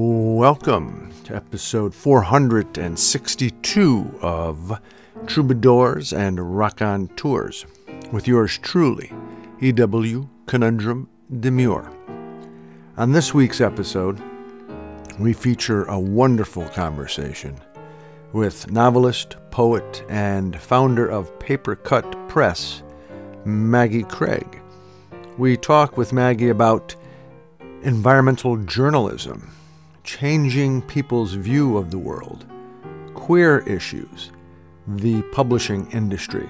Welcome to episode 462 of Troubadours and Rock on Tours with yours truly, E.W. Conundrum Demure. On this week's episode, we feature a wonderful conversation with novelist, poet, and founder of Paper Cut Press, Maggie Craig. We talk with Maggie about environmental journalism, changing people's view of the world, queer issues, the publishing industry,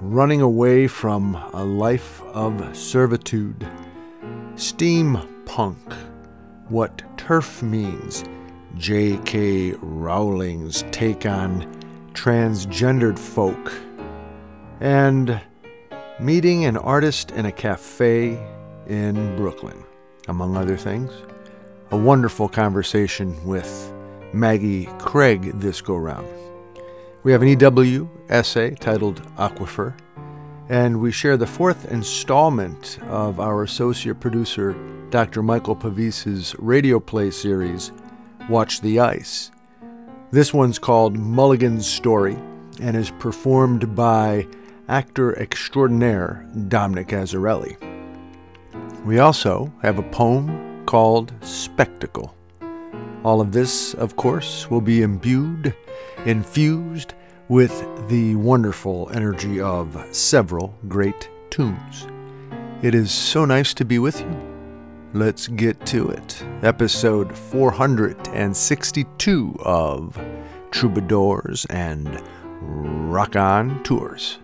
running away from a life of servitude, steampunk, what TERF means, J.K. Rowling's take on transgendered folk, and meeting an artist in a cafe in Brooklyn, among other things. A wonderful conversation with Maggie Craig this go round. We have an EW essay titled Aquifer, and we share the fourth installment of our associate producer Dr. Michael Pavise's radio play series, Watch the Ice. This one's called Mulligan's Story and is performed by actor extraordinaire Dominic Azzarelli. We also have a poem called Spectacle. All of this, of course, will be imbued, infused with the wonderful energy of several great tunes. It is so nice to be with you. Let's get to it. Episode 462 of Troubadours and Rock On Tours.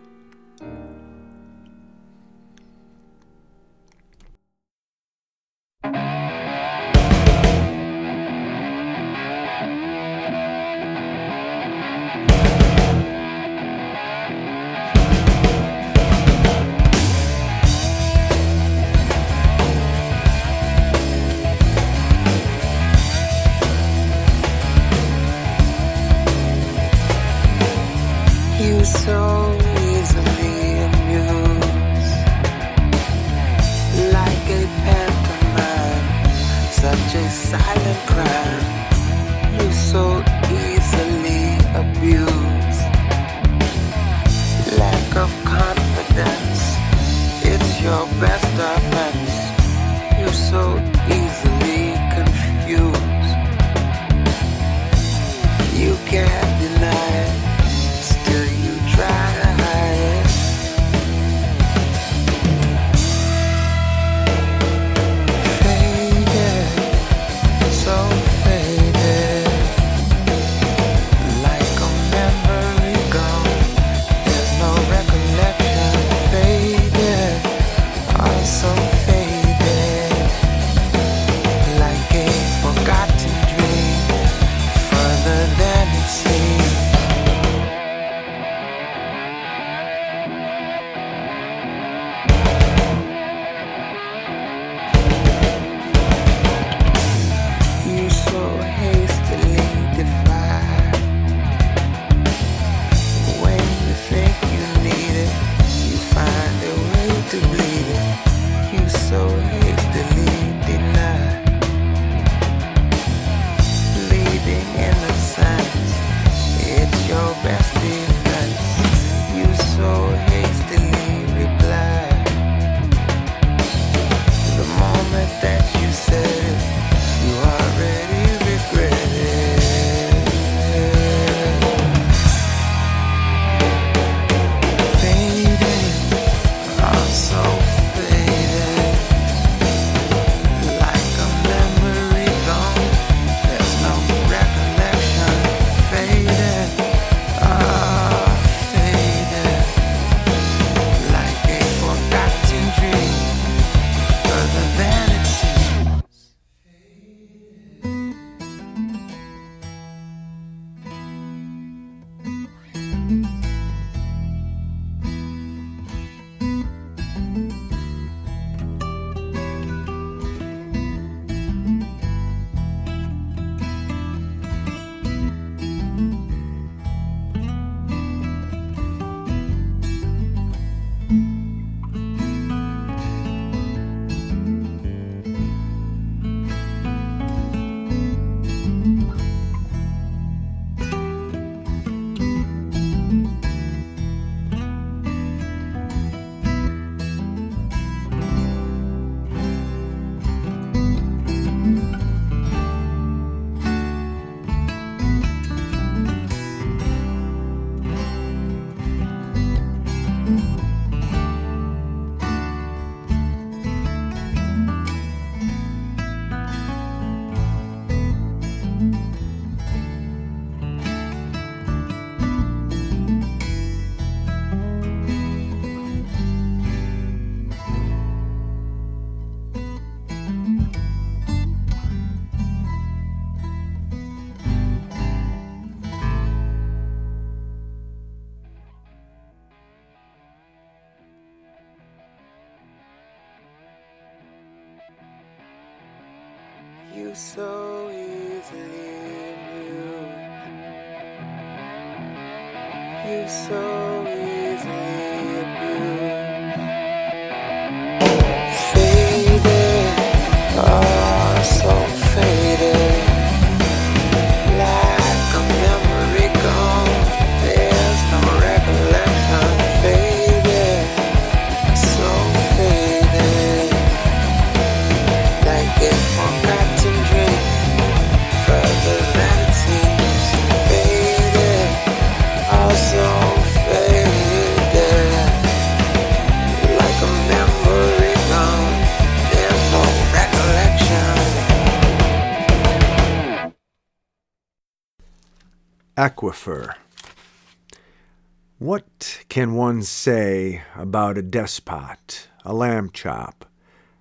Can one say about a despot, a lamb chop,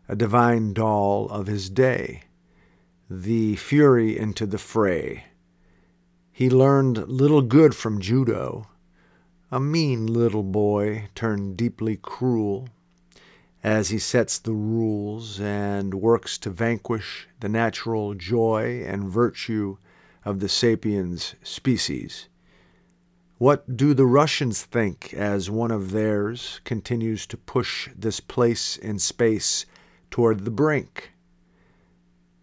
a divine doll of his day, the fury into the fray? He learned little good from judo, a mean little boy turned deeply cruel, as he sets the rules and works to vanquish the natural joy and virtue of the sapiens species. What do the Russians think as one of theirs continues to push this place in space toward the brink?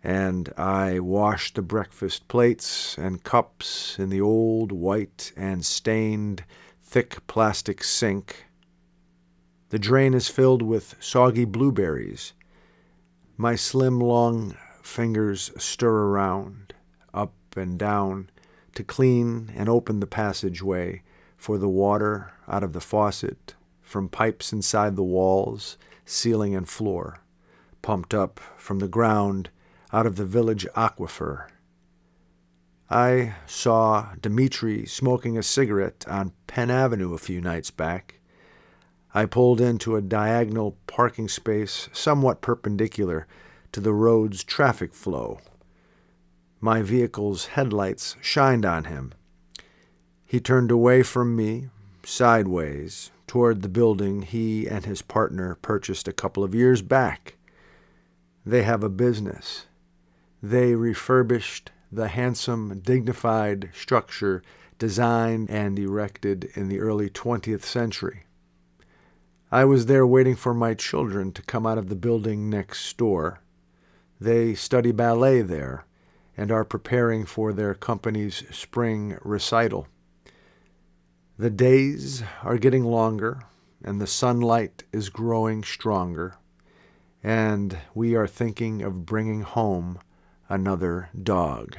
And I wash the breakfast plates and cups in the old white and stained thick plastic sink. The drain is filled with soggy blueberries. My slim, long fingers stir around, up and down, to clean and open the passageway for the water out of the faucet, from pipes inside the walls, ceiling, and floor, pumped up from the ground out of the village aquifer. I saw Dmitri smoking a cigarette on Penn Avenue a few nights back. I pulled into a diagonal parking space somewhat perpendicular to the road's traffic flow. My vehicle's headlights shined on him. He turned away from me, sideways, toward the building he and his partner purchased a couple of years back. They have a business. They refurbished the handsome, dignified structure designed and erected in the early 20th century. I was there waiting for my children to come out of the building next door. They study ballet there and are preparing for their company's spring recital. The days are getting longer, and the sunlight is growing stronger, and we are thinking of bringing home another dog.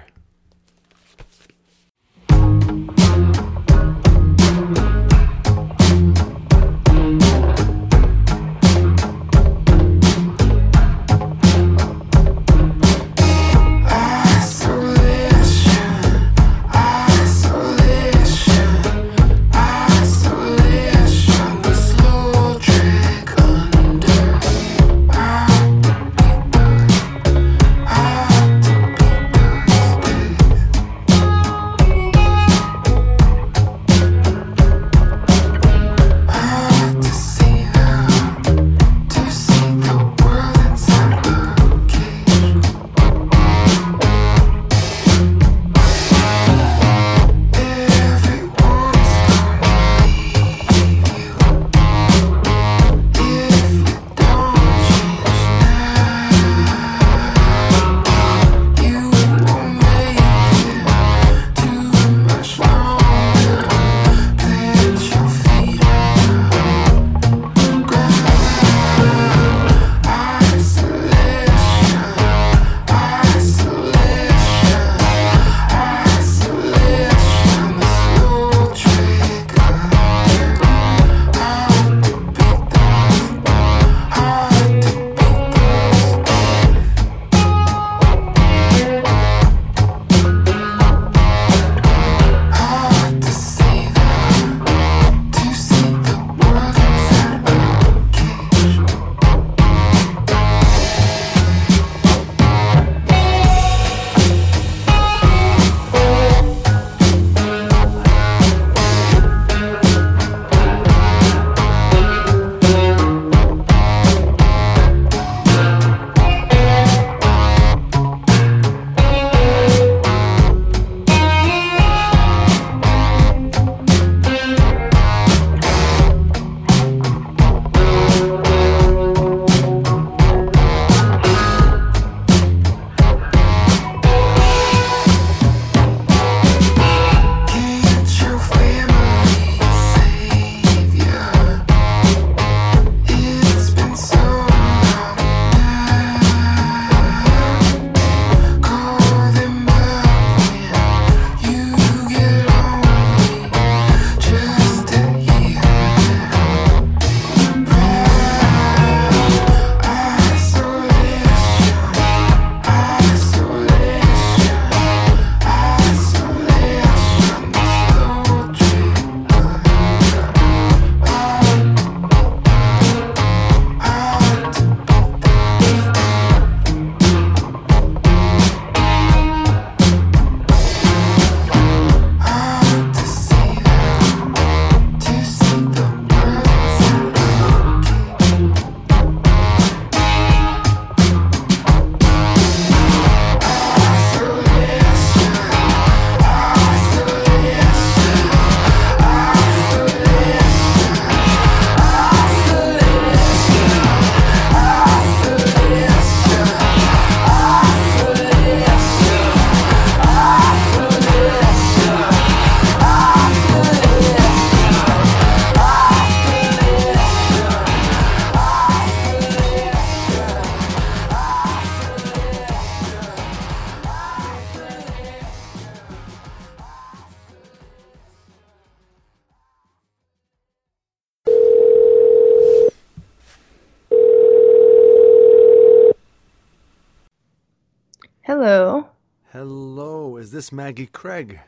This Maggie Craig?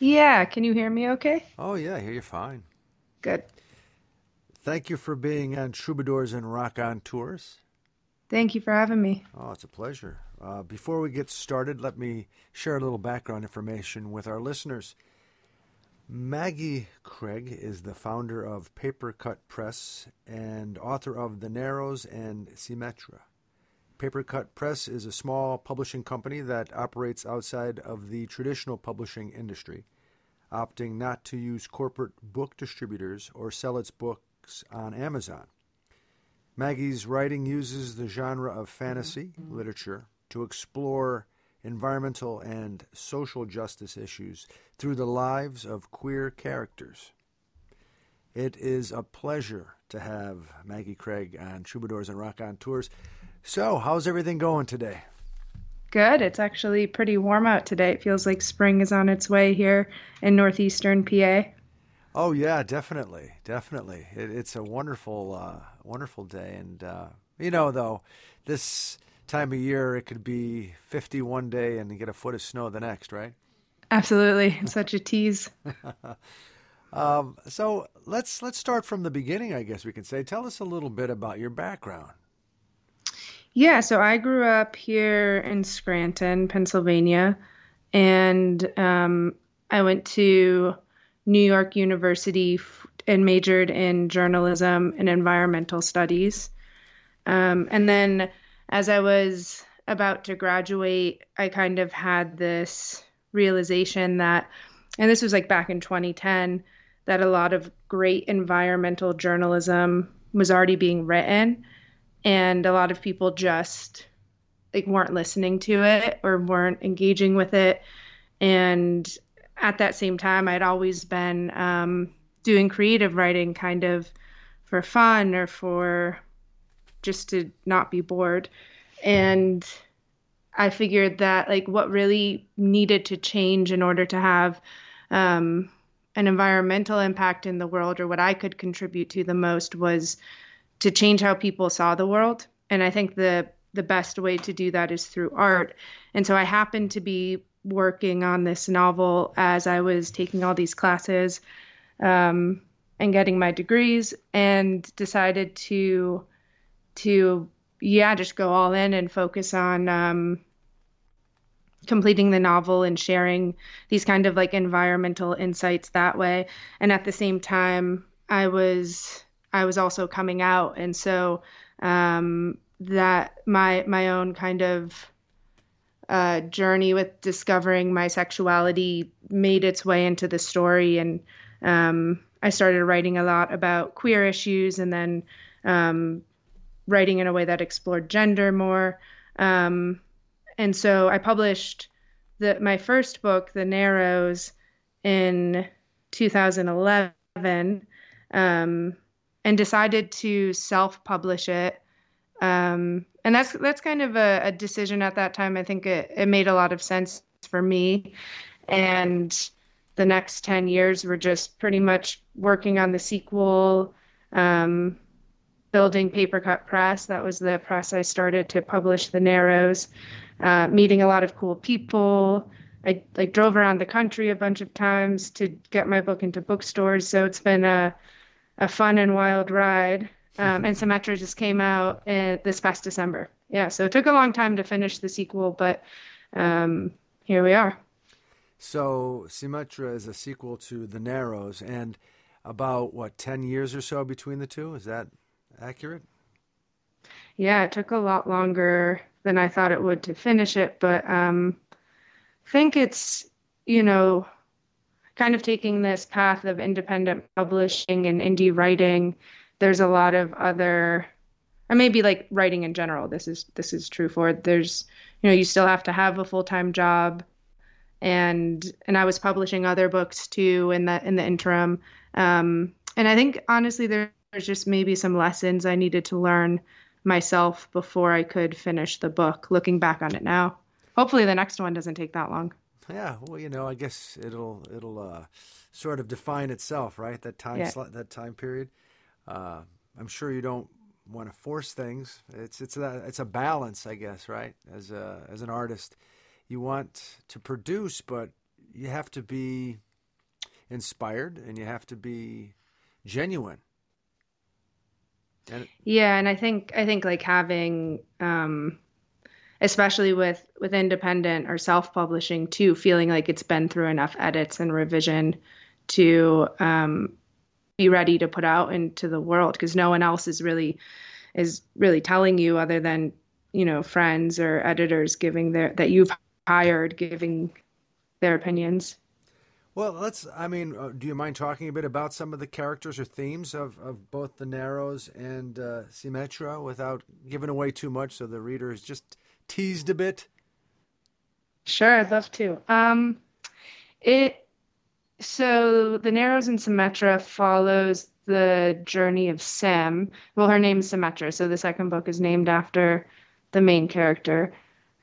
Yeah, can you hear me okay? Oh, yeah, I hear you fine. Good. Thank you for being on Troubadours and Rock On Tours. Thank you for having me. Oh, it's a pleasure. Uh, before we get started, let me share a little background information with our listeners. Maggie Craig is the founder of Paper Cut Press and author of The Narrows and Symmetra. Paper Cut Press is a small publishing company that operates outside of the traditional publishing industry, opting not to use corporate book distributors or sell its books on Amazon. Maggie's writing uses the genre of fantasy mm-hmm. Mm-hmm. literature to explore environmental and social justice issues through the lives of queer characters. It is a pleasure to have Maggie Craig on Troubadours and Rock On Tours. So, how's everything going today? Good. It's actually pretty warm out today. It feels like spring is on its way here in northeastern PA. Oh yeah, definitely, definitely. It, it's a wonderful, uh, wonderful day, and uh, you know, though, this time of year it could be 50 one day and get a foot of snow the next, right? Absolutely, such a tease. um, so let's let's start from the beginning. I guess we can say. Tell us a little bit about your background. Yeah, so I grew up here in Scranton, Pennsylvania, and um, I went to New York University and majored in journalism and environmental studies. Um, and then as I was about to graduate, I kind of had this realization that, and this was like back in 2010, that a lot of great environmental journalism was already being written and a lot of people just like weren't listening to it or weren't engaging with it. And at that same time i'd always been um, doing creative writing kind of for fun or for just to not be bored. And i figured that like what really needed to change in order to have um, an environmental impact in the world or what i could contribute to the most was to change how people saw the world. And I think the the best way to do that is through art. And so I happened to be working on this novel as I was taking all these classes um, and getting my degrees, and decided to to yeah just go all in and focus on um, completing the novel and sharing these kind of like environmental insights that way. And at the same time, I was I was also coming out, and so um, that my my own kind of uh, journey with discovering my sexuality made its way into the story, and um, I started writing a lot about queer issues, and then um, writing in a way that explored gender more. Um, and so I published the my first book, The Narrows, in 2011. Um, and decided to self-publish it. Um, and that's that's kind of a, a, decision at that time. I think it, it made a lot of sense for me. And the next 10 years were just pretty much working on the sequel, um, building Paper Cut Press. That was the press I started to publish The Narrows, uh, meeting a lot of cool people. I like drove around the country a bunch of times to get my book into bookstores. So it's been a a fun and wild ride. Um, and Symmetra just came out in, this past December. Yeah, so it took a long time to finish the sequel, but um, here we are. So Symmetra is a sequel to The Narrows, and about what ten years or so between the two. Is that accurate? Yeah, it took a lot longer than I thought it would to finish it, but um, I think it's you know kind of taking this path of independent publishing and indie writing, there's a lot of other or maybe like writing in general this is this is true for there's you know you still have to have a full-time job. And and I was publishing other books too in the in the interim. Um, and I think honestly there's just maybe some lessons I needed to learn myself before I could finish the book looking back on it now. Hopefully the next one doesn't take that long yeah, well, you know, I guess it'll it'll uh, sort of define itself, right? That time yeah. slot, that time period. Uh, I'm sure you don't want to force things. It's it's a it's a balance, I guess, right? As a as an artist, you want to produce, but you have to be inspired and you have to be genuine. And yeah, and I think I think like having um especially with with independent or self-publishing too feeling like it's been through enough edits and revision to um be ready to put out into the world. Because no one else is really is really telling you other than you know friends or editors giving their that you've hired giving their opinions. Well let's i mean uh, do you mind talking a bit about some of the characters or themes of, of both the narrows and uh, symmetra without giving away too much so the reader is just teased a bit sure i'd love to um it so the Narrows and Symmetra follows the journey of Sam. Well, her name is Symmetra, so the second book is named after the main character.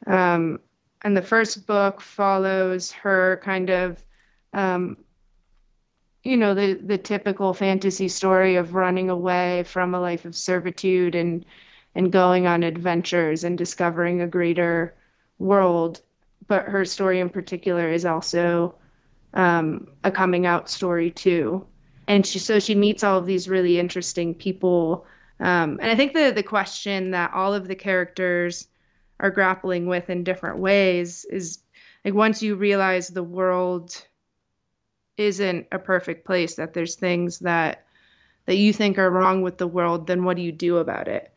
Um, and the first book follows her kind of, um, you know, the the typical fantasy story of running away from a life of servitude and and going on adventures and discovering a greater world. But her story in particular is also um, a coming out story too. And she so she meets all of these really interesting people. Um, and I think the the question that all of the characters are grappling with in different ways is like once you realize the world isn't a perfect place, that there's things that that you think are wrong with the world, then what do you do about it?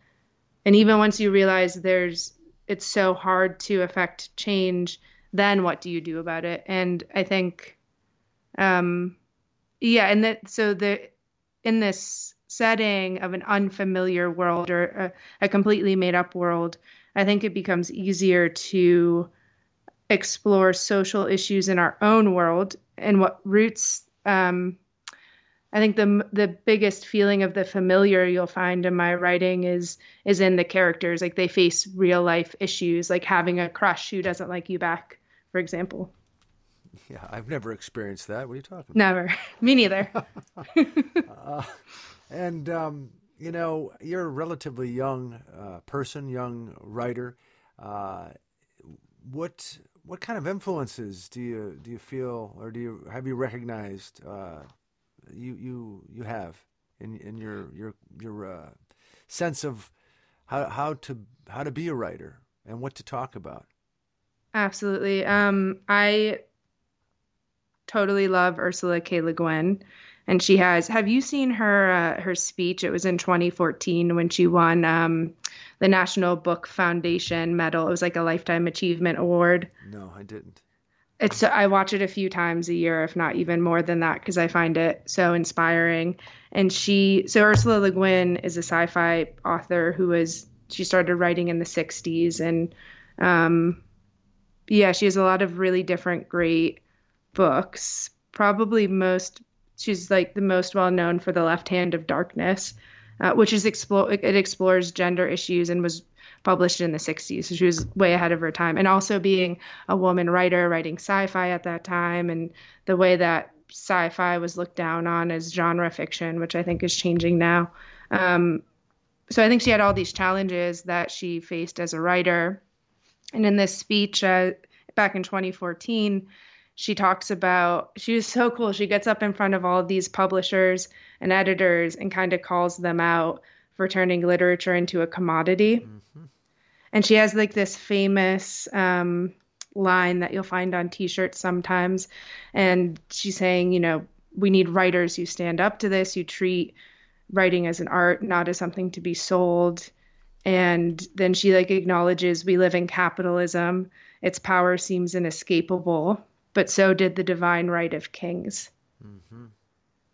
And even once you realize there's it's so hard to affect change, then what do you do about it? And I think um, yeah, and that so the in this setting of an unfamiliar world or a, a completely made up world, I think it becomes easier to explore social issues in our own world and what roots um, I think the the biggest feeling of the familiar you'll find in my writing is is in the characters. Like they face real life issues, like having a crush who doesn't like you back, for example. Yeah, I've never experienced that. What are you talking about? Never. Me neither. uh, and, um, you know, you're a relatively young uh, person, young writer. Uh, what what kind of influences do you do you feel, or do you have you recognized uh, you you you have in in your your your uh, sense of how how to how to be a writer and what to talk about? Absolutely. Um, I totally love Ursula K. Le Guin. And she has. Have you seen her uh, her speech? It was in 2014 when she won um, the National Book Foundation medal. It was like a lifetime achievement award. No, I didn't. It's I watch it a few times a year, if not even more than that, because I find it so inspiring. And she, so Ursula Le Guin is a sci-fi author who was she started writing in the 60s, and um, yeah, she has a lot of really different great books. Probably most, she's like the most well known for The Left Hand of Darkness, uh, which is explore it explores gender issues and was published in the 60s. So she was way ahead of her time. And also being a woman writer, writing sci fi at that time, and the way that sci fi was looked down on as genre fiction, which I think is changing now. Um, so I think she had all these challenges that she faced as a writer. And in this speech uh, back in 2014, she talks about she was so cool she gets up in front of all of these publishers and editors and kind of calls them out for turning literature into a commodity mm-hmm. And she has like this famous um, line that you'll find on t-shirts sometimes and she's saying you know we need writers who stand up to this who treat writing as an art not as something to be sold and then she like acknowledges we live in capitalism its power seems inescapable but so did the divine right of kings. Mm-hmm.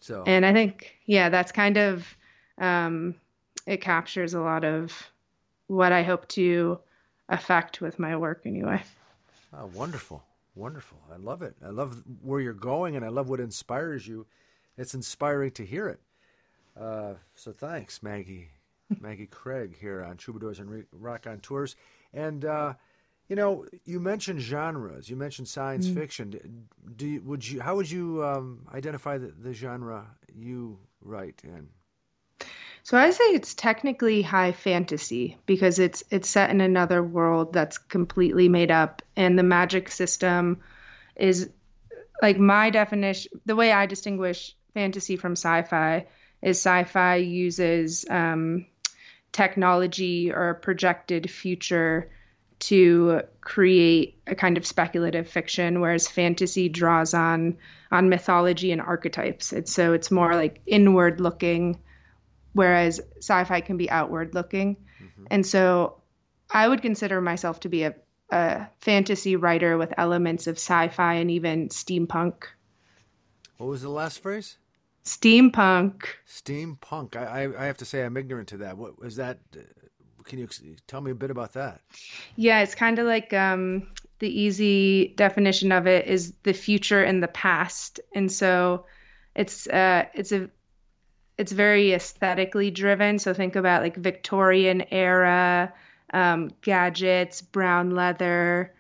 So, and I think, yeah, that's kind of um, it captures a lot of what I hope to affect with my work, anyway. Oh, wonderful, wonderful! I love it. I love where you're going, and I love what inspires you. It's inspiring to hear it. Uh, so thanks, Maggie, Maggie Craig here on Troubadours and Rock on Tours. and. Uh, you know, you mentioned genres. You mentioned science mm. fiction. Do you, would you? How would you um, identify the, the, genre you write in? So I say it's technically high fantasy because it's it's set in another world that's completely made up and the magic system is like my definition the way I distinguish fantasy from sci-fi is sci-fi uses um, technology or projected future to create a kind of speculative fiction whereas fantasy draws on on mythology and archetypes. It's so it's more like inward looking whereas sci-fi can be outward looking. Mm-hmm. and so i would consider myself to be a, a fantasy writer with elements of sci-fi and even steampunk. What was the last phrase? Steampunk. Steampunk. I i, I have to say i'm ignorant to that. What was that uh, can you tell me a bit about that? Yeah it's kind of like um the easy definition of it is the future and the past. And so it's uh it's a it's very aesthetically driven. So think about like Victorian era um, gadgets, brown leather,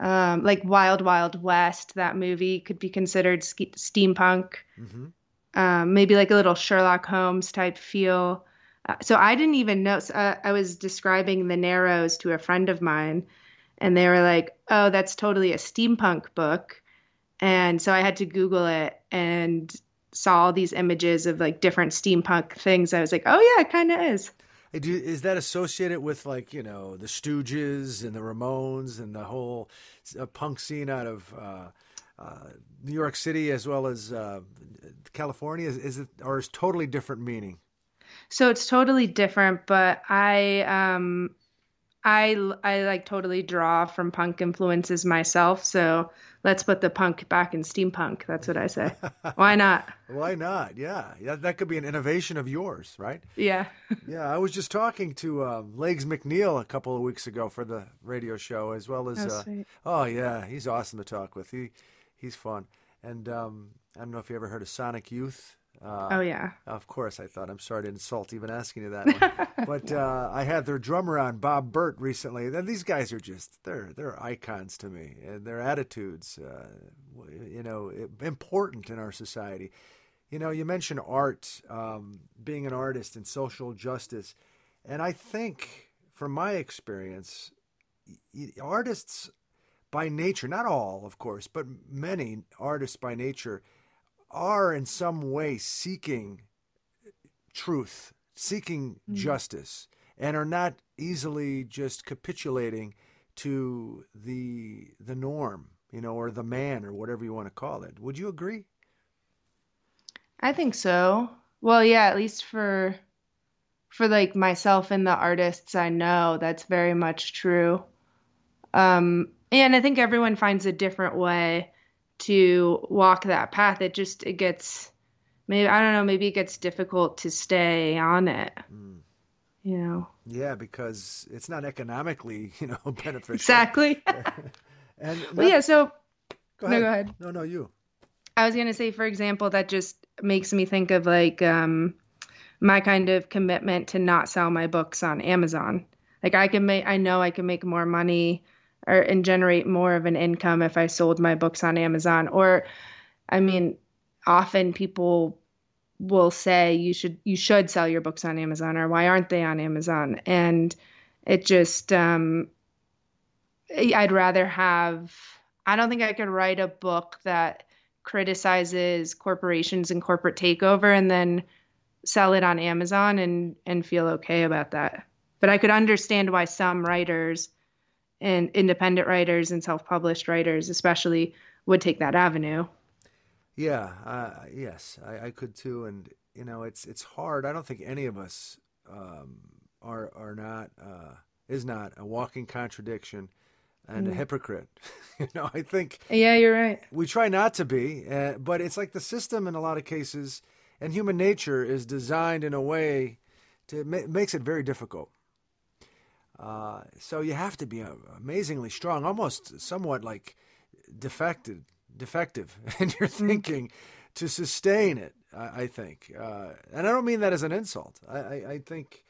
um, like Wild Wild West. That movie could be considered ske- steampunk. Mm-hmm. Um, maybe like a little Sherlock Holmes type feel. Uh, so I didn't even know. So, uh, I was describing the Narrows to a friend of mine, and they were like, "Oh, that's totally a steampunk book." And so I had to Google it, and saw these images of like different steampunk things, I was like, oh yeah, it kind of is. Is that associated with like you know the Stooges and the Ramones and the whole uh, punk scene out of uh, uh, New York City as well as uh, California? Is, is, it or is totally different meaning? So it's totally different, but I um, I I like totally draw from punk influences myself. So let's put the punk back in steampunk. That's what I say. Why not? Why not? Yeah, yeah, that could be an innovation of yours, right? Yeah. yeah, I was just talking to uh, Legs McNeil a couple of weeks ago for the radio show, as well as. Oh, uh, oh yeah, he's awesome to talk with. He he's fun, and um, I don't know if you ever heard of Sonic Youth. Uh, oh yeah. Of course, I thought. I'm sorry to insult even asking you that one. but uh, I had their drummer on, Bob Bert, recently. And these guys are just they're they're icons to me, and their attitudes, uh, you know, important in our society. You know, you mentioned art, um, being an artist and social justice, and I think, from my experience, artists by nature, not all, of course, but many artists by nature are in some way seeking truth, seeking mm. justice, and are not easily just capitulating to the the norm, you know, or the man, or whatever you want to call it. Would you agree? I think so. Well, yeah, at least for for like myself and the artists I know, that's very much true. Um, and I think everyone finds a different way to walk that path. It just it gets maybe i don't know maybe it gets difficult to stay on it mm. you know? Yeah because it's not economically you know beneficial. Exactly. And well, yeah so go ahead. no go ahead. no no you. I was going to say for example that just makes me think of like um my kind of commitment to not sell my books on amazon. Like i can make i know i can make more money or and generate more of an income if I sold my books on Amazon. Or, I mean, often people will say you should you should sell your books on Amazon or why aren't they on Amazon? And it just um, I'd rather have. I don't think I could write a book that criticizes corporations and corporate takeover and then sell it on Amazon and and feel okay about that. But I could understand why some writers and independent writers and self-published writers especially would take that avenue. Yeah uh, yes I, I, could too. And you know it's it's hard. I don't think any of us um, are are not uh, is not a walking contradiction and mm. a hypocrite. You know i think yeah you're right. we try not to be uh, but it's like the system in a lot of cases and human nature is designed in a way to ma- makes it very difficult uh, so you have to be uh, amazingly strong, almost somewhat like defected, defective in your mm-hmm. thinking to sustain it. I, I think, uh, and I don't mean that as an insult. I, I, I, think,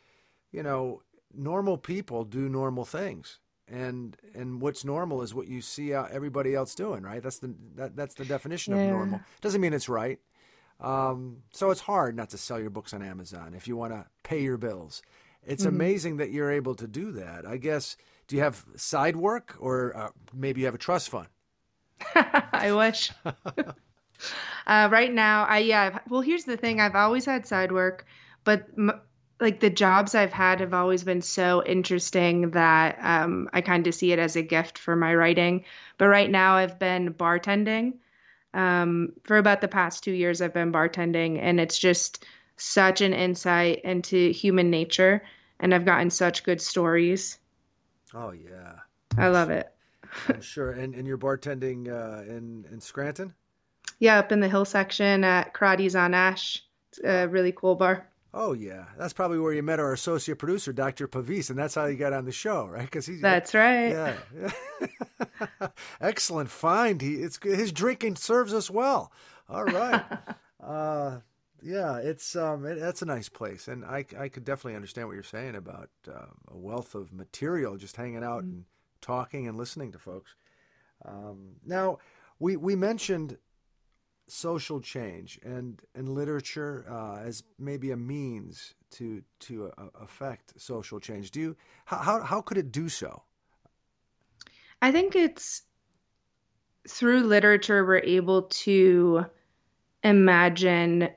you know, normal people do normal things, and and what's normal is what you see everybody else doing. Right? That's the that, that's the definition yeah. of normal. Doesn't mean it's right. Um, so it's hard not to sell your books on Amazon if you want to pay your bills. It's mm-hmm. amazing that you're able to do that. I guess. Do you have side work, or uh, maybe you have a trust fund? I wish. uh, right now, I yeah. Well, here's the thing: I've always had side work, but m- like the jobs I've had have always been so interesting that um, I kind of see it as a gift for my writing. But right now, I've been bartending. Um, for about the past two years, I've been bartending, and it's just such an insight into human nature. And I've gotten such good stories. Oh, yeah. I love it. I'm sure. And, and you're bartending uh, in, in Scranton? Yeah, up in the hill section at Karate's on Ash. It's a really cool bar. Oh yeah, that's probably where you met our associate producer, Dr. Pavis, and that's how you got on the show, right? Because he's that's right. Yeah, excellent find. He it's his drinking serves us well. All right. uh, yeah, it's um, it, that's a nice place, and I I could definitely understand what you're saying about uh, a wealth of material just hanging out mm-hmm. and talking and listening to folks. Um, now, we we mentioned social change and and literature uh, as maybe a means to to uh, affect social change. Do you how how could it do so? I think it's through literature we're able to imagine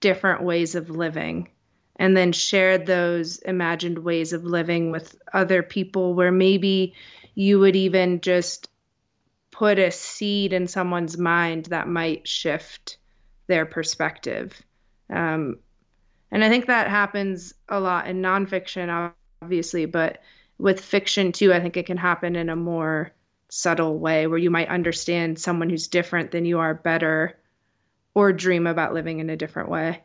different ways of living and then share those imagined ways of living with other people where maybe you would even just put a seed in someone's mind that might shift their perspective. Um, and I think that happens a lot in nonfiction, obviously, but with fiction too, I think it can happen in a more subtle way where you might understand someone who's different than you are better or dream about living in a different way.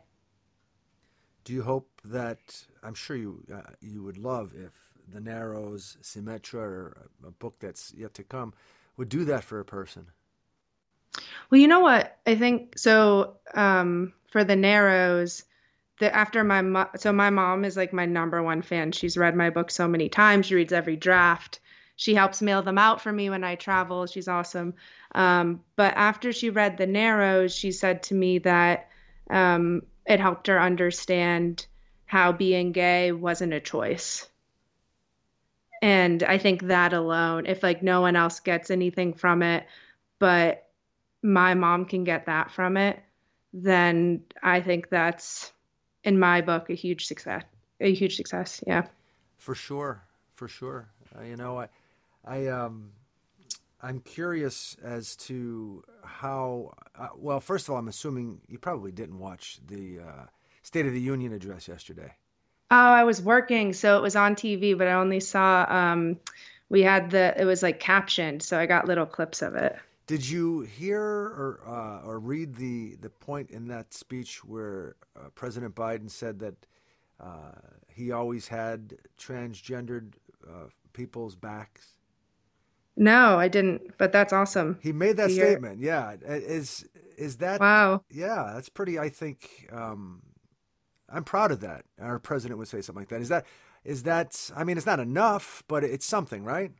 Do you hope that I'm sure you uh, you would love if the Narrows, Symmetra, or a book that's yet to come would do that for a person? Well, you know what? I think so. Um, for the Narrows, the after my mo- so my mom is like my number one fan. She's read my book so many times. She reads every draft. She helps mail them out for me when I travel. She's awesome. Um, but after she read the Narrows, she said to me that um, it helped her understand how being gay wasn't a choice. And i think that alone if like no one else gets anything from it but my mom can get that from it then i think that's in my book a huge success a huge success. Yeah. For sure. For sure. Uh, you know i i um i'm curious as to how uh, well first of all i'm assuming you probably didn't watch the uh, state of the union address yesterday Oh, I was working, so it was on TV, but I only saw um we had the it was like captioned, so I got little clips of it. Did you hear or uh, or read the the point in that speech where uh, President Biden said that uh, he always had transgendered uh, people's backs? No, I didn't, but that's awesome. He made that statement. Yeah, is is that wow? Yeah, that's pretty. I think um, I'm proud of that. Our president would say something like that. Is that is that I mean it's not enough, but it's something, right?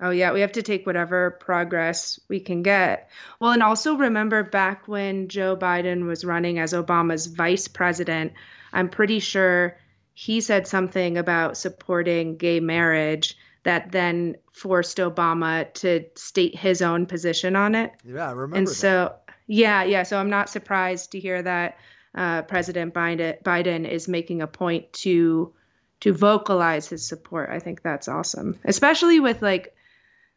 Oh yeah, we have to take whatever progress we can get. Well, and also remember back when Joe Biden was running as Obama's vice president, I'm pretty sure he said something about supporting gay marriage that then forced Obama to state his own position on it. Yeah, I remember. And so, yeah, yeah. So I'm not surprised to hear that uh, President Biden, Biden is making a point to to vocalize his support. I think that's awesome, especially with like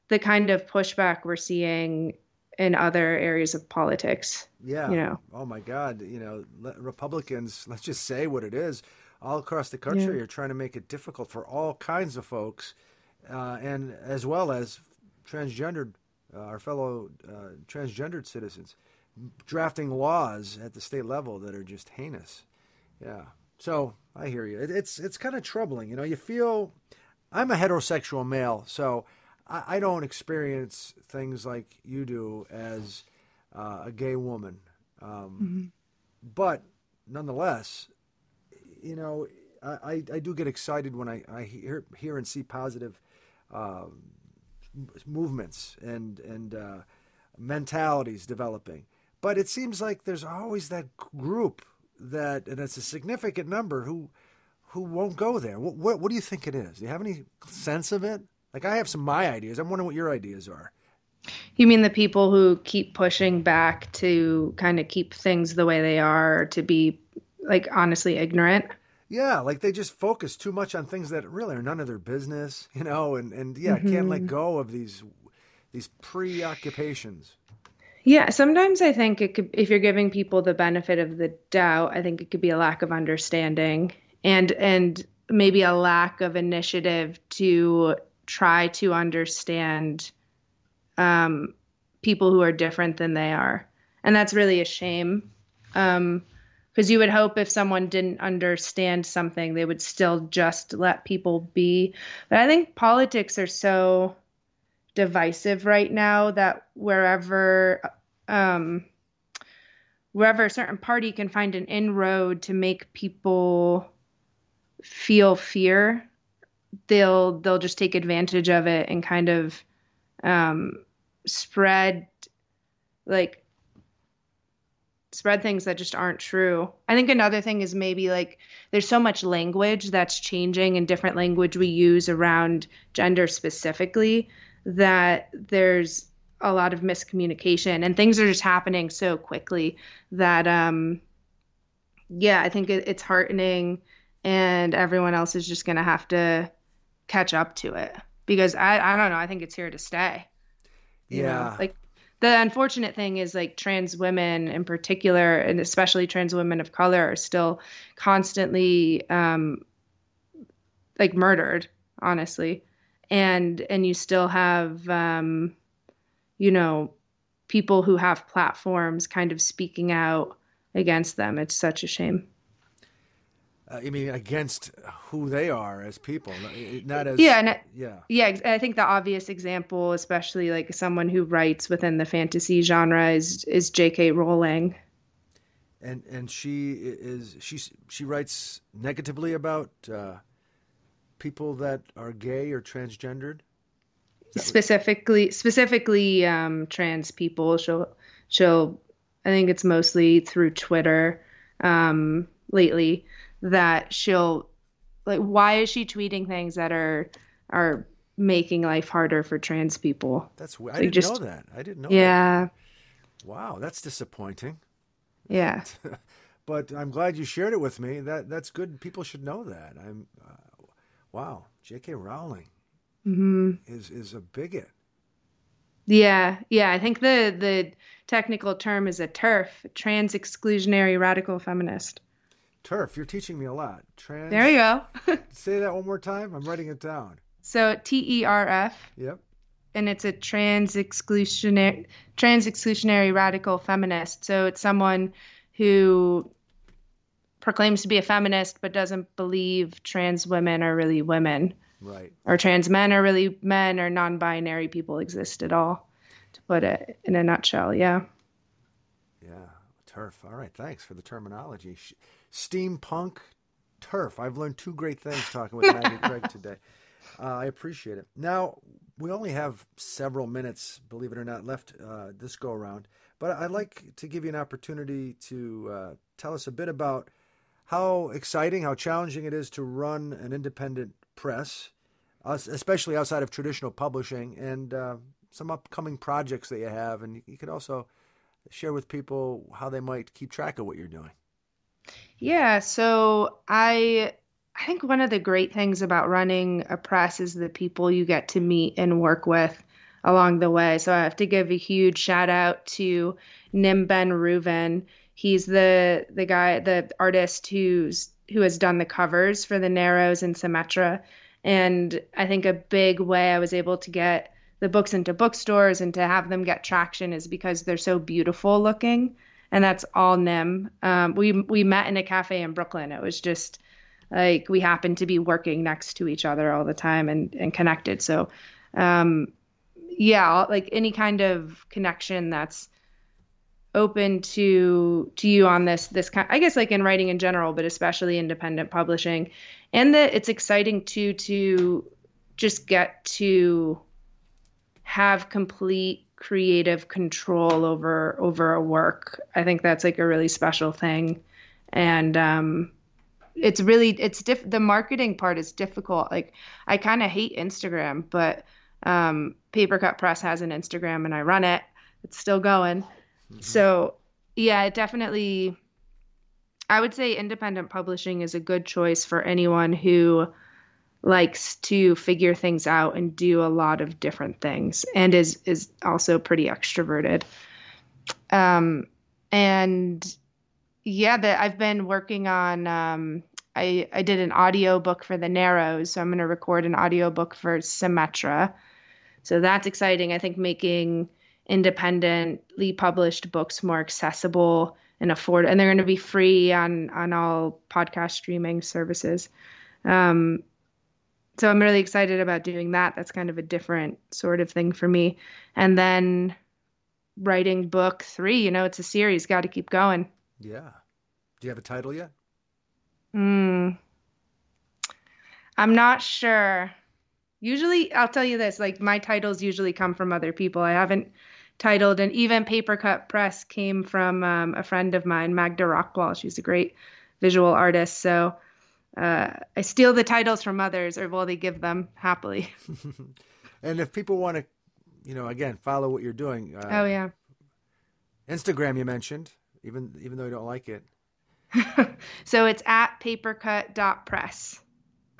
the kind of pushback we're seeing in other areas of politics. Yeah. You know. Oh my God. You know, Republicans. Let's just say what it is. All across the country, yeah. are trying to make it difficult for all kinds of folks, uh, and as well as transgendered, uh, our fellow uh, transgendered citizens drafting laws at the state level that are just heinous. Yeah. So I hear you. It, it's it's kind of troubling. You know, you feel I'm a heterosexual male, so I, I don't experience things like you do as uh, a gay woman. Um, mm-hmm. But nonetheless, you know, I, I, do get excited when I, I hear hear and see positive uh, movements and and uh, mentalities developing. But it seems like there's always that group that, and it's a significant number who who won't go there. What, what, what do you think it is? Do you have any sense of it? Like I have some my ideas. I'm wondering what your ideas are. You mean the people who keep pushing back to kind of keep things the way they are, to be like honestly ignorant? Yeah, like they just focus too much on things that really are none of their business, you know, and and yeah, mm-hmm. can't let mm-hmm. go of these these preoccupations. Yeah, sometimes I think it could if you're giving people the benefit of the doubt, I think it could be a lack of understanding and and maybe a lack of initiative to try to understand um, people who are different than they are, and that's really a shame. Um, because you would hope if someone didn't understand something, they would still just let people be. But I think politics are so divisive right now that wherever um, wherever a certain party can find an inroad to make people feel fear, they'll they'll just take advantage of it and kind of um, spread like spread things that just aren't true. I think another thing is maybe like there's so much language that's changing and different language we use around gender specifically that there's a lot of miscommunication and things are just happening so quickly that um yeah, I think it, it's heartening and everyone else is just going to have to catch up to it because I I don't know, I think it's here to stay. yeah. Know? Like the unfortunate thing is like trans women in particular and especially trans women of color are still constantly um like murdered honestly. And and you still have um you know people who have platforms kind of speaking out against them. It's such a shame uh, I mean, against who they are as people, not as yeah, and yeah, yeah. I think the obvious example, especially like someone who writes within the fantasy genre, is is J.K. Rowling. And and she is she she writes negatively about uh, people that are gay or transgendered. Specifically, specifically um, trans people. She'll she'll. I think it's mostly through Twitter um, lately that she'll like why is she tweeting things that are are making life harder for trans people? That's i didn't just, know that. I didn't know yeah. That. wow that's disappointing. Yeah. But i'm glad you shared it with me. That that's good. People should know that. I'm uh, wow jk rowling mm-hmm. is is a bigot. Yeah yeah i think the the technical term is a TERF trans exclusionary radical feminist TERF, you're teaching me a lot. Trans. There you go. say that one more time. I'm writing it down. So T E R F. Yep. And it's a trans exclusionary trans exclusionary radical feminist. So it's someone who proclaims to be a feminist but doesn't believe trans women are really women. Right. Or trans men are really men or non-binary people exist at all. To put it in a nutshell, yeah. Yeah, TERF. All right, thanks for the terminology steampunk TERF. I've learned two great things talking with Maggie Craig today. Uh, I appreciate it. Now, we only have several minutes, believe it or not, left uh, this go around, but I'd like to give you an opportunity to uh, tell us a bit about how exciting, how challenging it is to run an independent press, especially outside of traditional publishing, and uh, some upcoming projects that you have. And you could also share with people how they might keep track of what you're doing. Yeah, so I I think one of the great things about running a press is the people you get to meet and work with along the way. So I have to give a huge shout out to Nim Ben Reuven. He's the the guy, the artist who's who has done the covers for the Narrows and Symmetra. And I think a big way I was able to get the books into bookstores and to have them get traction is because they're so beautiful looking and that's all Nim. Um, we we met in a cafe in Brooklyn. It was just like we happened to be working next to each other all the time and and connected. So, um, yeah, like any kind of connection that's open to to you on this this kind I guess like in writing in general, but especially independent publishing, and that it's exciting too to just get to have complete creative control over over a work. I think that's like a really special thing, and um, it's really it's diff. The marketing part is difficult. Like I kind of hate Instagram, but um, Paper Cut Press has an Instagram, and I run it. It's still going. Mm-hmm. So yeah, it definitely. I would say independent publishing is a good choice for anyone who likes to figure things out and do a lot of different things and is is also pretty extroverted. Um and yeah that i've been working on um i i did an audio book for the narrows so i'm going to record an audio book for symmetra. So that's exciting. I think making independently published books more accessible and afford and they're going to be free on on all podcast streaming services. Um so I'm really excited about doing that. That's kind of a different sort of thing for me. And then writing book three, you know, it's a series, got to keep going. Yeah. Do you have a title yet? Hmm. I'm not sure. Usually, I'll tell you this like, my titles usually come from other people. I haven't titled, and even Paper Cut Press came from um, a friend of mine, Magda Rockwall. She's a great visual artist. So uh, I steal the titles from others, or will they give them happily? and if people want to, you know, again, follow what you're doing. Uh, oh yeah. Instagram you mentioned, even even though you don't like it. so it's at papercut.press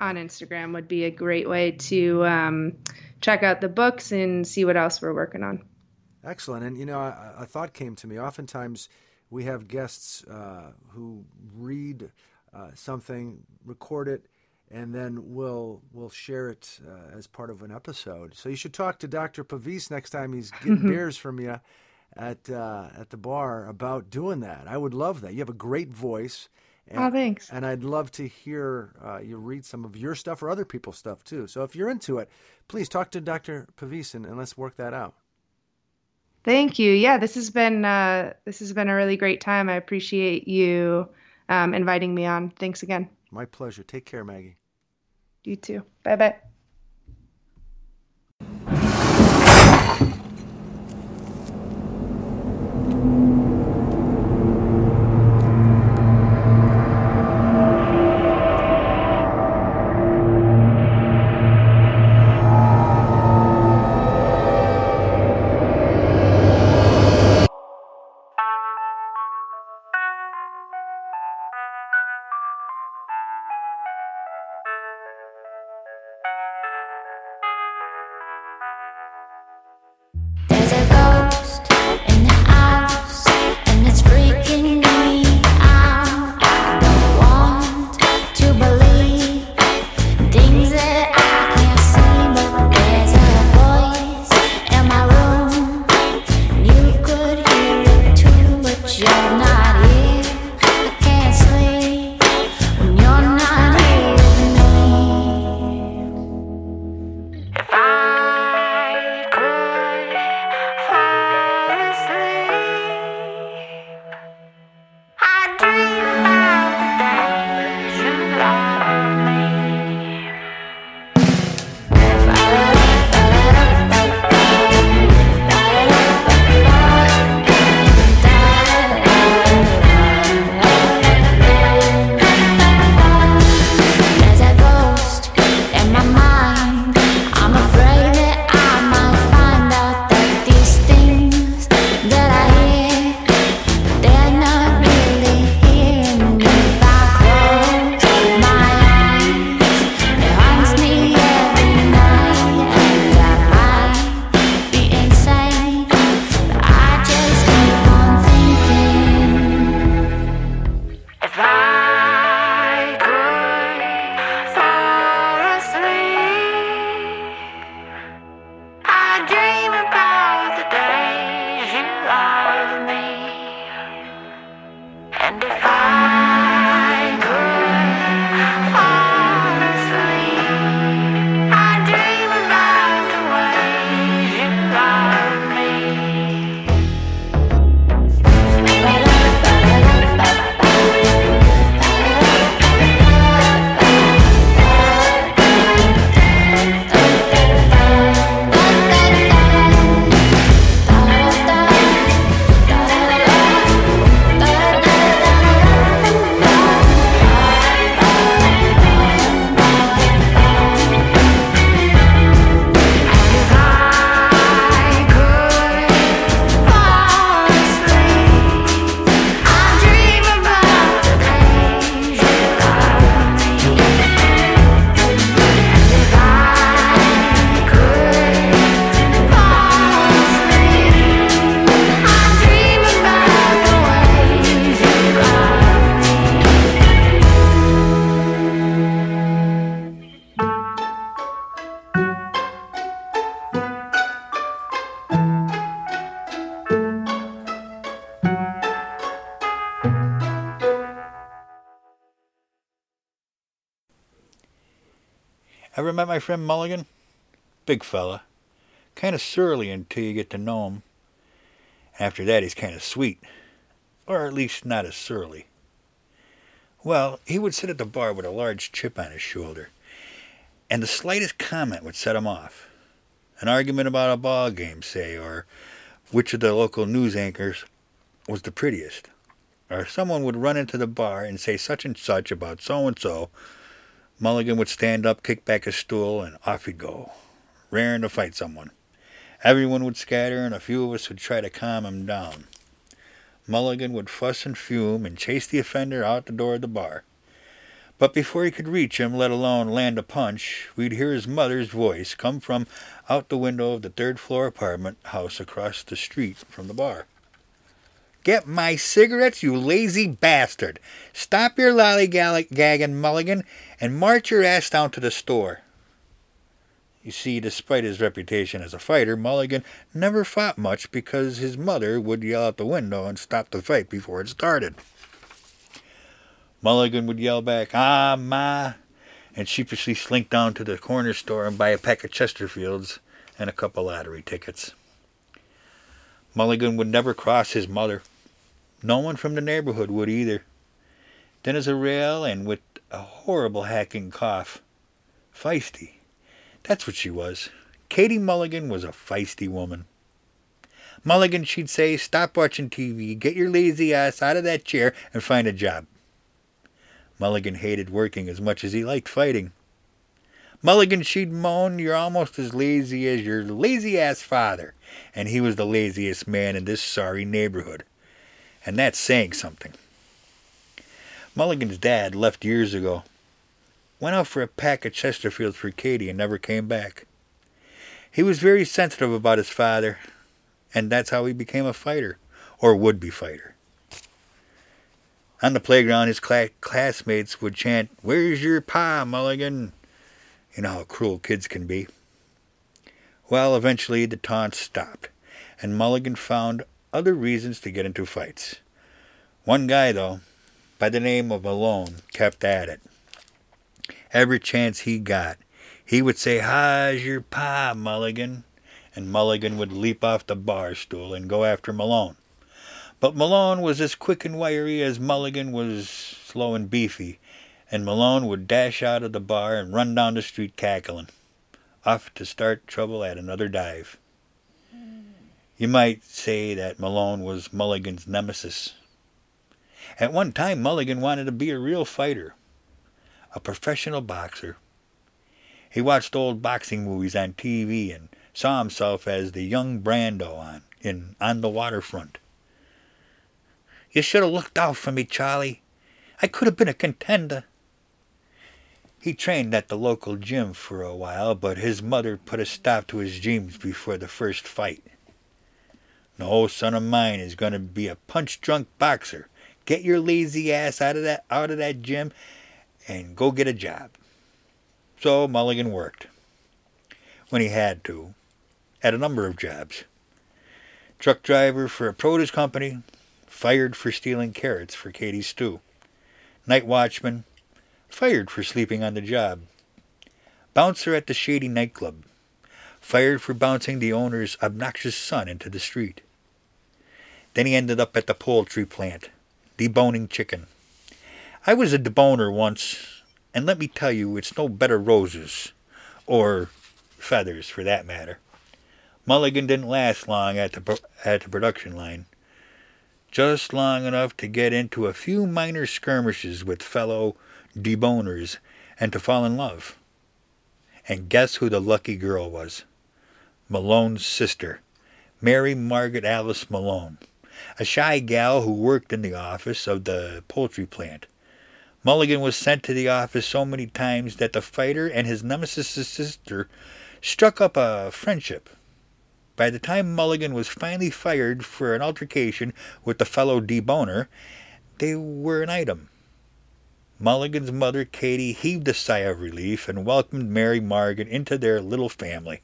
on Instagram would be a great way to um, check out the books and see what else we're working on. Excellent. And you know, a, a thought came to me. Oftentimes, we have guests uh, who read uh, something, record it, and then we'll we'll share it uh, as part of an episode. So you should talk to Dr. Pavis next time he's getting beers from you at uh, at the bar about doing that. I would love that. You have a great voice. And, oh, thanks. And I'd love to hear uh, you read some of your stuff or other people's stuff too. So if you're into it, please talk to Dr. Pavis and, and let's work that out. Thank you. Yeah, this has been uh, this has been a really great time. I appreciate you um, inviting me on. Thanks again. My pleasure. Take care, Maggie. You too. Bye bye. Friend Mulligan? Big fella. Kind of surly until you get to know him. After that, he's kind of sweet. Or at least not as surly. Well, he would sit at the bar with a large chip on his shoulder, and the slightest comment would set him off. An argument about a ball game, say, or which of the local news anchors was the prettiest. Or someone would run into the bar and say such and such about so and so. Mulligan would stand up, kick back his stool, and off he'd go, raring to fight someone. Everyone would scatter, and a few of us would try to calm him down. Mulligan would fuss and fume and chase the offender out the door of the bar. But before he could reach him, let alone land a punch, we'd hear his mother's voice come from out the window of the third floor apartment house across the street from the bar. Get my cigarettes, you lazy bastard! Stop your lollygagging, Mulligan, and march your ass down to the store. You see, despite his reputation as a fighter, Mulligan never fought much because his mother would yell out the window and stop the fight before it started. Mulligan would yell back, Ah, Ma, and sheepishly slink down to the corner store and buy a pack of Chesterfields and a couple lottery tickets. Mulligan would never cross his mother. No one from the neighborhood would either. Thin as a rail and with a horrible hacking cough. Feisty. That's what she was. Katie Mulligan was a feisty woman. Mulligan, she'd say, stop watching TV, get your lazy ass out of that chair and find a job. Mulligan hated working as much as he liked fighting. Mulligan, she'd moan, you're almost as lazy as your lazy ass father, and he was the laziest man in this sorry neighborhood. And that's saying something. Mulligan's dad left years ago. Went out for a pack of Chesterfields for Katie and never came back. He was very sensitive about his father, and that's how he became a fighter, or would be fighter. On the playground, his cl- classmates would chant, Where's your pa, Mulligan? You know how cruel kids can be. Well, eventually the taunts stopped, and Mulligan found other reasons to get into fights. One guy, though, by the name of Malone, kept at it every chance he got. He would say, How's your pa, Mulligan? And Mulligan would leap off the bar stool and go after Malone. But Malone was as quick and wiry as Mulligan was slow and beefy, and Malone would dash out of the bar and run down the street cackling, off to start trouble at another dive. You might say that Malone was Mulligan's nemesis. At one time, Mulligan wanted to be a real fighter a professional boxer. He watched old boxing movies on TV and saw himself as the young Brando on in On the Waterfront. You should have looked out for me, Charlie. I could have been a contender. He trained at the local gym for a while, but his mother put a stop to his dreams before the first fight. No son of mine is going to be a punch drunk boxer. Get your lazy ass out of that out of that gym and go get a job. So Mulligan worked, when he had to, at a number of jobs. Truck driver for a produce company, fired for stealing carrots for Katie's stew. Night watchman, fired for sleeping on the job. Bouncer at the shady nightclub, fired for bouncing the owner's obnoxious son into the street. Then he ended up at the poultry plant, deboning chicken. I was a deboner once, and let me tell you, it's no better roses, or feathers for that matter. Mulligan didn't last long at the at the production line, just long enough to get into a few minor skirmishes with fellow deboners and to fall in love. And guess who the lucky girl was? Malone's sister, Mary Margaret Alice Malone, a shy gal who worked in the office of the poultry plant. Mulligan was sent to the office so many times that the fighter and his nemesis sister struck up a friendship. By the time Mulligan was finally fired for an altercation with the fellow deboner, they were an item. Mulligan's mother, Katie, heaved a sigh of relief and welcomed Mary Margaret into their little family.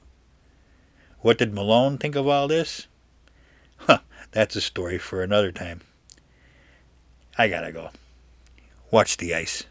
What did Malone think of all this? Huh, that's a story for another time. I gotta go. Watch the ice.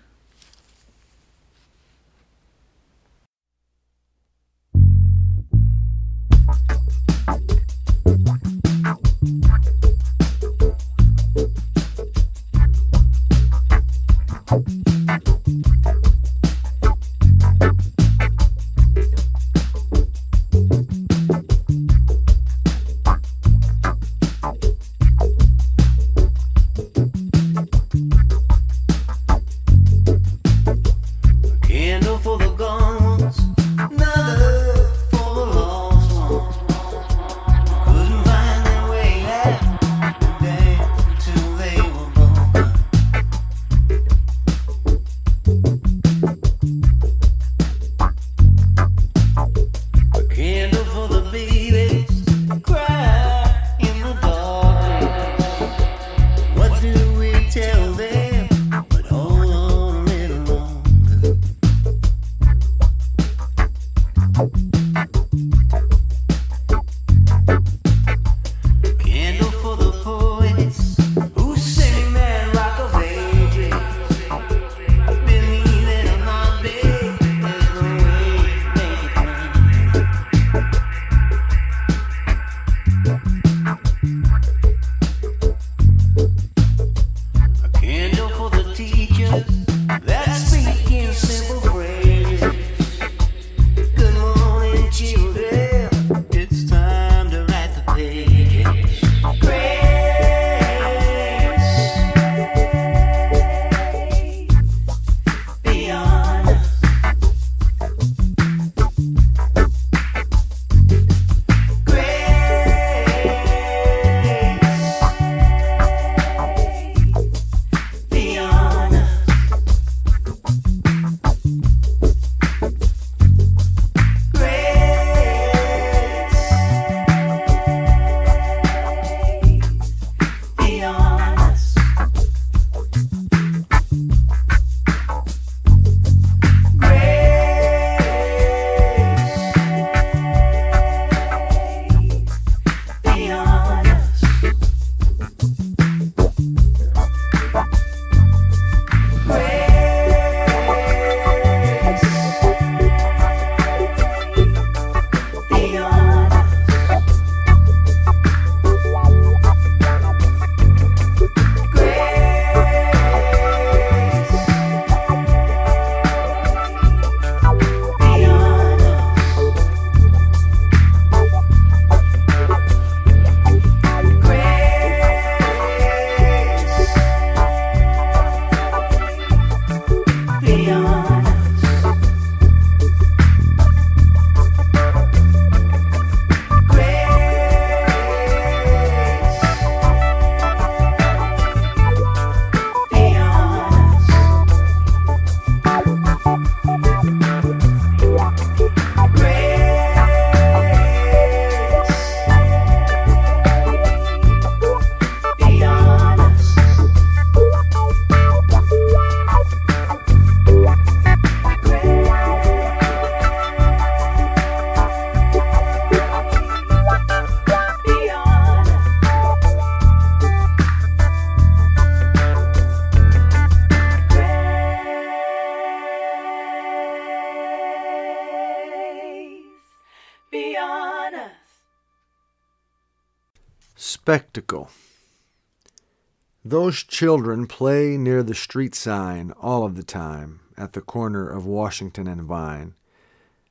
Those children play near the street sign all of the time at the corner of Washington and Vine.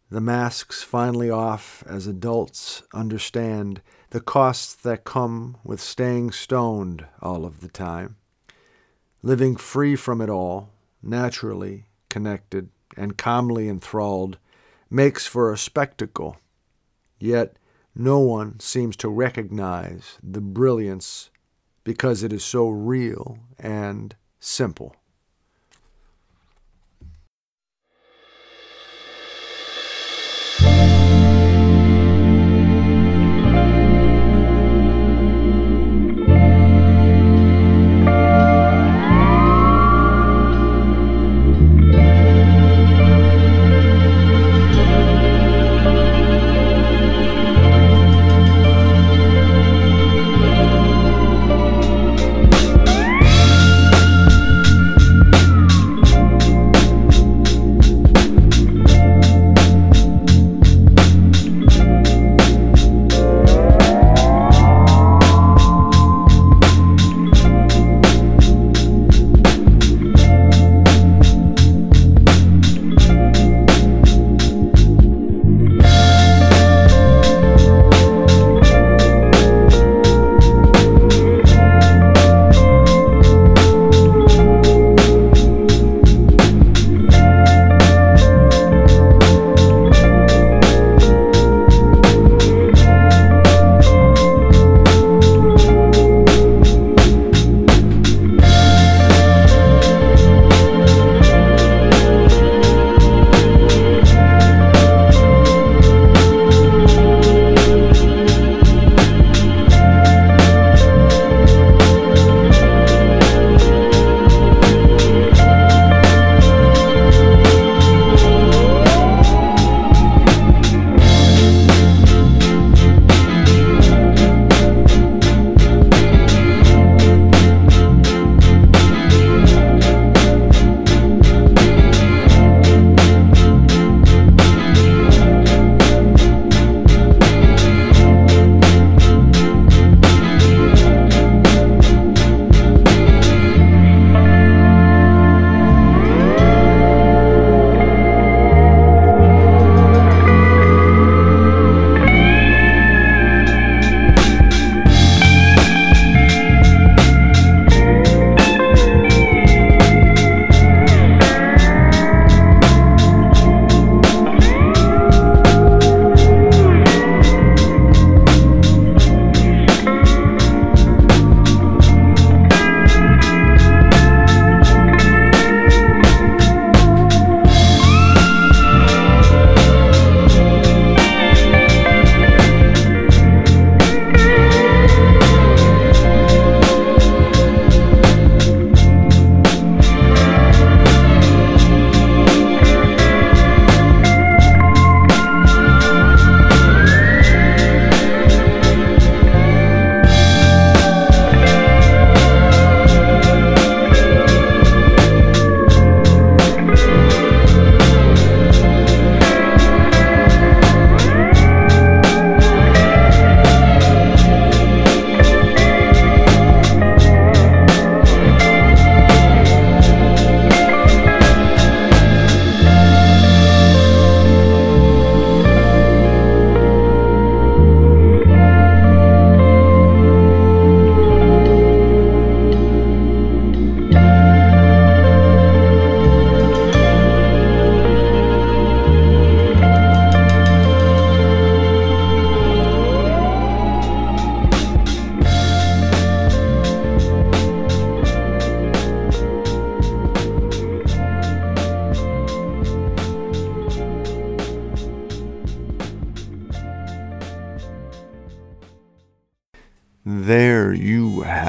The masks finally off as adults understand the costs that come with staying stoned all of the time. Living free from it all, naturally connected and calmly enthralled, makes for a spectacle. Yet no one seems to recognize the brilliance because it is so real and simple.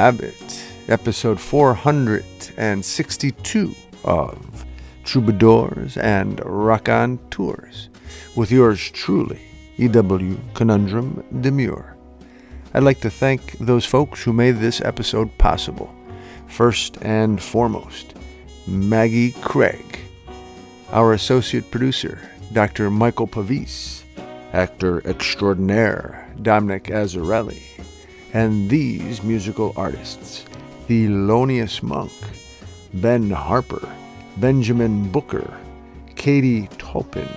You have it. Episode 462 of Troubadours and Rock on Tours with yours truly, E.W. Conundrum Demure. I'd like to thank those folks who made this episode possible. First and foremost, Maggie Craig, our associate producer, Dr. Michael Pavis, actor extraordinaire, Dominic Azzarelli, and these musical artists Thelonious Monk, Ben Harper, Benjamin Booker, Katie Toupin,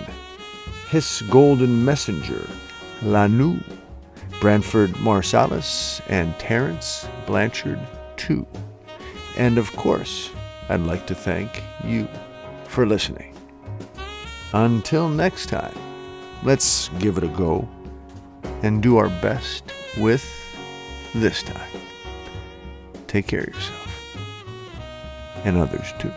His Golden Messenger, Lanu, Branford Marsalis, and Terence Blanchard, too. And of course, I'd like to thank you for listening. Until next time, let's give it a go and do our best with this time. Take care of yourself and others too.